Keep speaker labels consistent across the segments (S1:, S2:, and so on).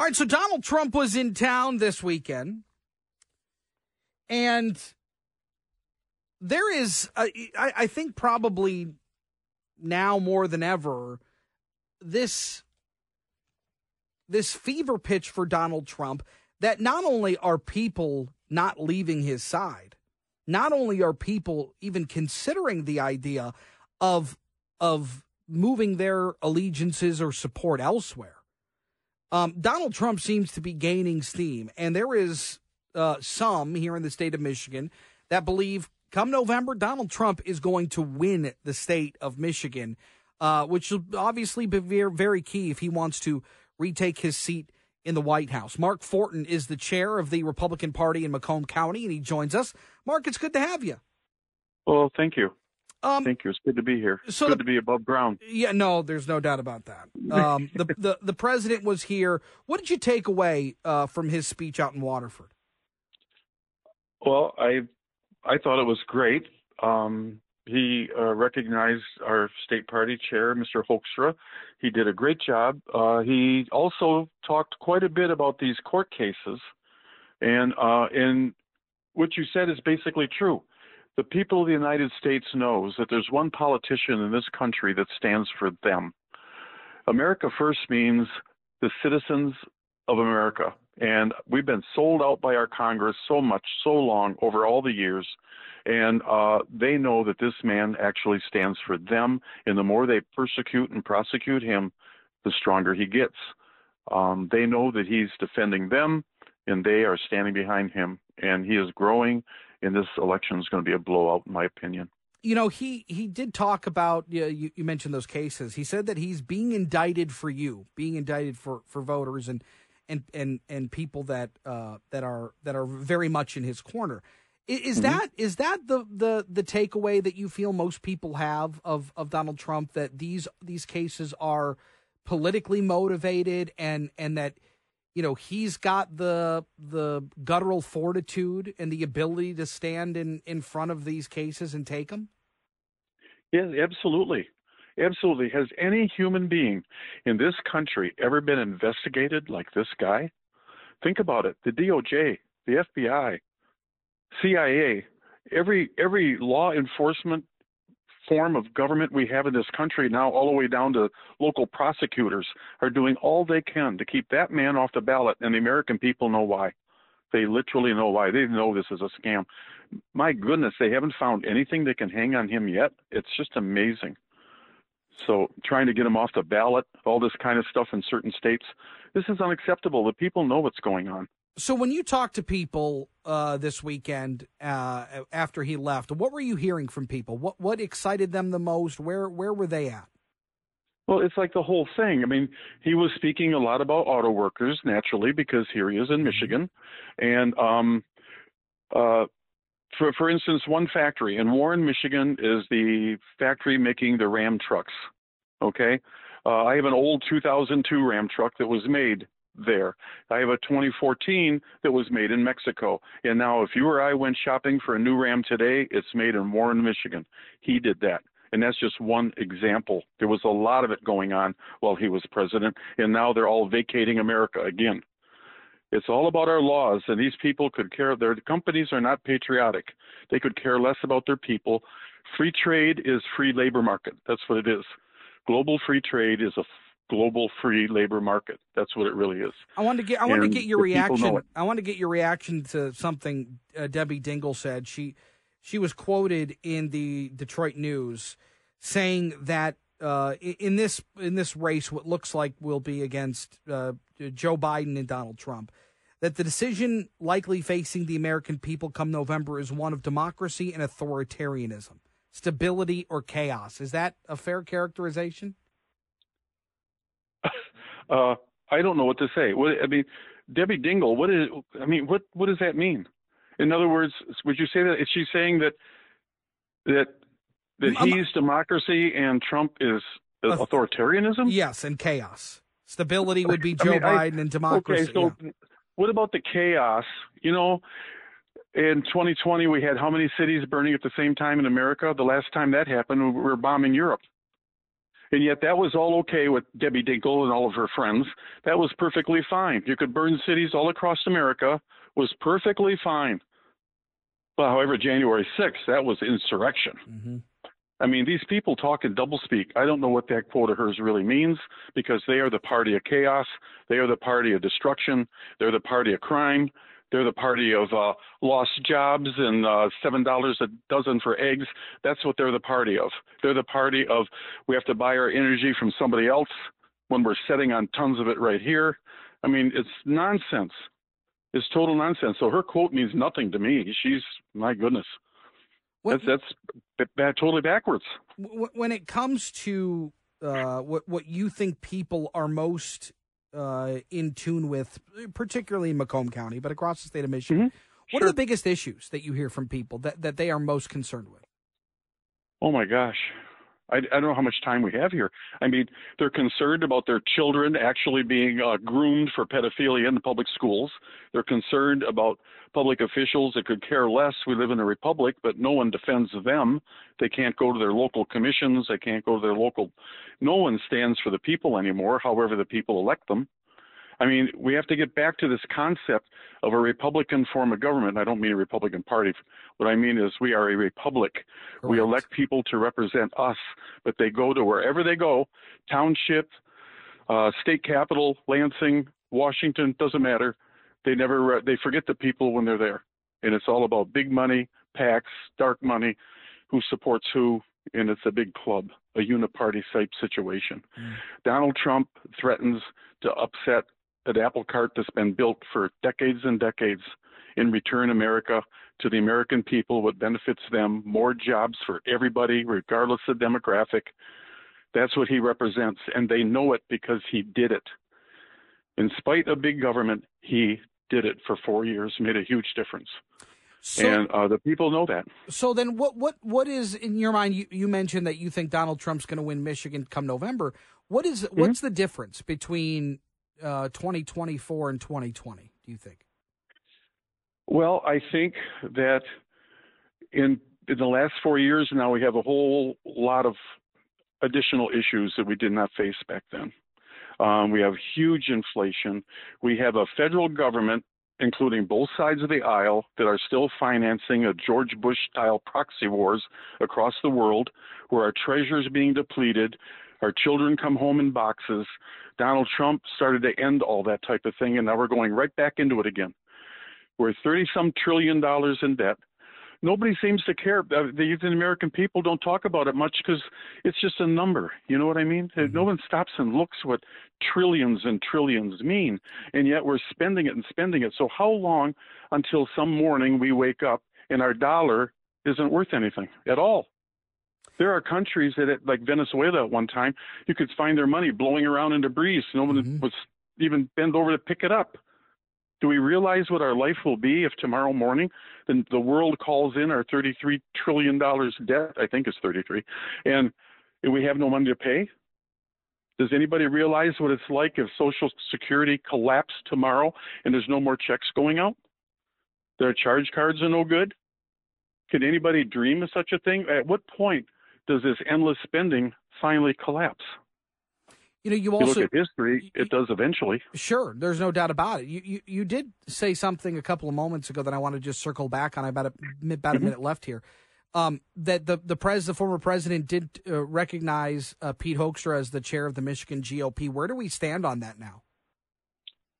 S1: All right, so Donald Trump was in town this weekend, and there is, uh, I, I think, probably now more than ever, this this fever pitch for Donald Trump that not only are people not leaving his side, not only are people even considering the idea of of moving their allegiances or support elsewhere. Um, Donald Trump seems to be gaining steam, and there is uh, some here in the state of Michigan that believe come November, Donald Trump is going to win the state of Michigan, uh, which will obviously be very, very key if he wants to retake his seat in the White House. Mark Forton is the chair of the Republican Party in Macomb County, and he joins us. Mark, it's good to have you.
S2: Well, thank you.
S1: Um,
S2: Thank you. It's good to be here. It's
S1: so
S2: good
S1: the-
S2: to be above ground.
S1: Yeah, no, there's no doubt about that. Um, the, the the president was here. What did you take away uh, from his speech out in Waterford?
S2: Well, I I thought it was great. Um, he uh, recognized our state party chair, Mr. Hoekstra. He did a great job. Uh, he also talked quite a bit about these court cases, and uh, and what you said is basically true. The people of the United States knows that there's one politician in this country that stands for them. America First means the citizens of America. And we've been sold out by our Congress so much, so long, over all the years. And uh, they know that this man actually stands for them. And the more they persecute and prosecute him, the stronger he gets. Um, they know that he's defending them, and they are standing behind him. And he is growing. And this election is going to be a blowout, in my opinion.
S1: You know, he he did talk about you, you, you mentioned those cases. He said that he's being indicted for you, being indicted for for voters and and and and people that uh, that are that are very much in his corner. I- Is,
S2: Mhm.
S1: that is that the the the takeaway that you feel most people have of of Donald Trump that these these cases are politically motivated and and that you know he's got the the guttural fortitude and the ability to stand in in front of these cases and take them?
S2: Yeah, absolutely. Absolutely. Has any human being in this country ever been investigated like this guy? Think about it. The DOJ, the FBI, CIA, every every law enforcement form of government we have in this country now all the way down to local prosecutors are doing all they can to keep that man off the ballot and the American people know why. They literally know why. They know this is a scam. My goodness, they haven't found anything that can hang on him yet. It's just amazing. So trying to get him off the ballot, all this kind of stuff in certain states, this is unacceptable. The people know what's going on.
S1: So when you talked to people uh, this weekend uh, after he left, what were you hearing from people? What what excited them the most? Where where were they at?
S2: Well, it's like the whole thing. I mean, he was speaking a lot about auto workers naturally because here he is in Michigan, and um, uh, for for instance, one factory in Warren, Michigan, is the factory making the Ram trucks. Okay, uh, I have an old 2002 Ram truck that was made there. I have a 2014 that was made in Mexico. And now, if you or I went shopping for a new Ram today, it's made in Warren, Michigan. He did that. And that's just one example. There was a lot of it going on while he was president, and now they're all vacating America again. It's all about our laws, and these people could care. Their companies are not patriotic. They could care less about their people. Free trade is free labor market. That's what it is. Global free trade is a global free labor market. That's what it really is.
S1: I want to get I
S2: And
S1: to get your
S2: the people know
S1: reaction. I want to get your reaction to something uh, Debbie Dingell said. She she was quoted in the Detroit News saying that uh, in this in this race, what looks like will be against uh, Joe Biden and Donald Trump, that the decision likely facing the American people come November is one of democracy and authoritarianism, stability or chaos. Is that a fair characterization?
S2: Uh, I don't know what to say. What I mean, Debbie Dingell. What is? I mean, what what does that mean? In other words, would you say that is she saying that that that
S1: Um,
S2: he's democracy and Trump is
S1: Auth-
S2: authoritarianism?
S1: Yes, and chaos. Stability would be
S2: I
S1: Joe
S2: mean, I-
S1: Biden and democracy.
S2: Okay, so
S1: yeah.
S2: what about the chaos? You know, in 2020 we had how many cities burning at the same time in America? The last time that happened, we were bombing Europe. And yet that was all okay with Debbie Dingell and all of her friends. That was perfectly fine. You could burn cities all across America was perfectly fine. But however, January 6th, that was insurrection. Mm-hmm. I mean, these people talk in doublespeak. I don't know what that quote of hers really means because they are the party of chaos. They are the party of destruction. They're the party of crime. They're the party of uh, lost jobs and uh, seven dollars a dozen for eggs. That's what they're the party of. They're the party of we have to buy our energy from somebody else when we're setting on tons of it right here. I mean, it's nonsense. It's total nonsense. So her quote means nothing to me. She's my goodness. What, that's that's bad, totally backwards.
S1: When it comes to uh, what what you think people are most uh, in tune with, particularly in Macomb County, but across the state of Michigan. Mm-hmm. What sure. are the biggest issues that you hear from people that, that they are most concerned with?
S2: Oh my gosh. I, I don't know how much time we have here. I mean, they're concerned about their children actually being uh, groomed for pedophilia in the public schools. They're concerned about public officials that could care less. We live in a republic, but no one defends them. They can't go to their local commissions. They can't go to their local. No one stands for the people anymore, however, the people elect them. I mean, we have to get back to this concept of a Republican form of government. I don't mean a Republican Party. What I mean is we are a republic. Correct. We elect people to represent us, but they go to wherever they go, township, uh, state capital, Lansing, Washington, doesn't matter. They never they forget the people when they're there, and it's all about big money, PACs, dark money, who supports who, and it's a big club, a uniparty type situation. Mm. Donald Trump threatens to upset an apple cart that's been built for decades and decades in return America to the American people, what benefits them, more jobs for everybody, regardless of demographic. That's what he represents, and they know it because he did it. In spite of big government, he did it for four years, made a huge difference. So, and uh, the people know that.
S1: So then, what what what is in your mind? You, you mentioned that you think Donald Trump's going to win Michigan come November. What is, mm-hmm. what's the difference between uh, 2024 and 2020? Do you think?
S2: Well, I think that in in the last four years now, we have a whole lot of additional issues that we did not face back then. Um, we have huge inflation. We have a federal government, including both sides of the aisle, that are still financing a George Bush style proxy wars across the world, where our treasury is being depleted. Our children come home in boxes. Donald Trump started to end all that type of thing, and now we're going right back into it again. We're 30 some trillion dollars in debt. Nobody seems to care. Uh, the American people don't talk about it much because it's just a number. You know what I mean? Mm-hmm. No one stops and looks what trillions and trillions mean, and yet we're spending it and spending it. So how long until some morning we wake up and our dollar isn't worth anything at all? There are countries that, it, like Venezuela, at one time, you could find their money blowing around in debris. No one mm-hmm. was even bend over to pick it up. Do we realize what our life will be if tomorrow morning the, the world calls in our $33 trillion debt? I think it's 33, and we have no money to pay. Does anybody realize what it's like if Social Security collapsed tomorrow and there's no more checks going out? Their charge cards are no good. Can anybody dream of such a thing? At what point does this endless spending finally collapse?
S1: You know, you also
S2: you look at history; it does eventually.
S1: Sure, there's no doubt about it. You, you you did say something a couple of moments ago that I want to just circle back on. I about a about a mm-hmm. minute left here. Um, that the the pres the former president did uh, recognize uh, Pete Hoekstra as the chair of the Michigan GOP. Where do we stand on that now?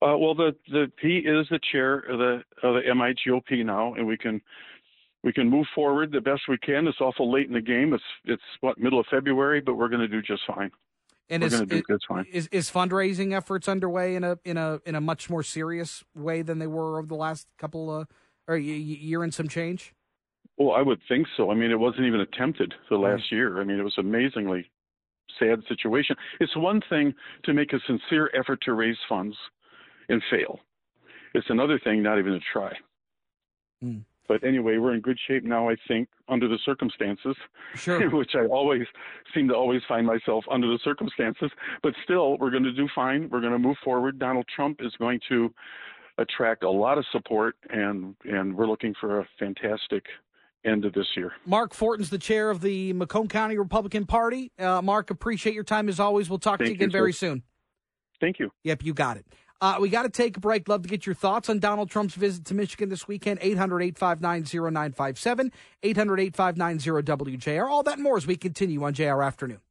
S2: Uh, well, the the he is the chair of the of the MI GOP now, and we can we can move forward the best we can. It's awful late in the game. It's it's what middle of February, but we're going to do just fine.
S1: And
S2: is,
S1: is, is, is fundraising efforts underway in a in a in a much more serious way than they were over the last couple of or year and some change?
S2: Well, I would think so. I mean, it wasn't even attempted the last right. year. I mean, it was amazingly sad situation. It's one thing to make a sincere effort to raise funds and fail. It's another thing not even to try. Mm. But anyway, we're in good shape now, I think, under the circumstances,
S1: sure.
S2: which I always seem to always find myself under the circumstances. But still, we're going to do fine. We're going to move forward. Donald Trump is going to attract a lot of support, and and we're looking for a fantastic end of this year.
S1: Mark Forton's the chair of the Macomb County Republican Party. Uh, Mark, appreciate your time as always. We'll talk
S2: Thank
S1: to you again
S2: you,
S1: very
S2: sir.
S1: soon.
S2: Thank you.
S1: Yep, you got it. Uh, we got to take a break. Love to get your thoughts on Donald Trump's visit to Michigan this weekend. 800 859 0957, 800 859 WJR. All that and more as we continue on JR Afternoon.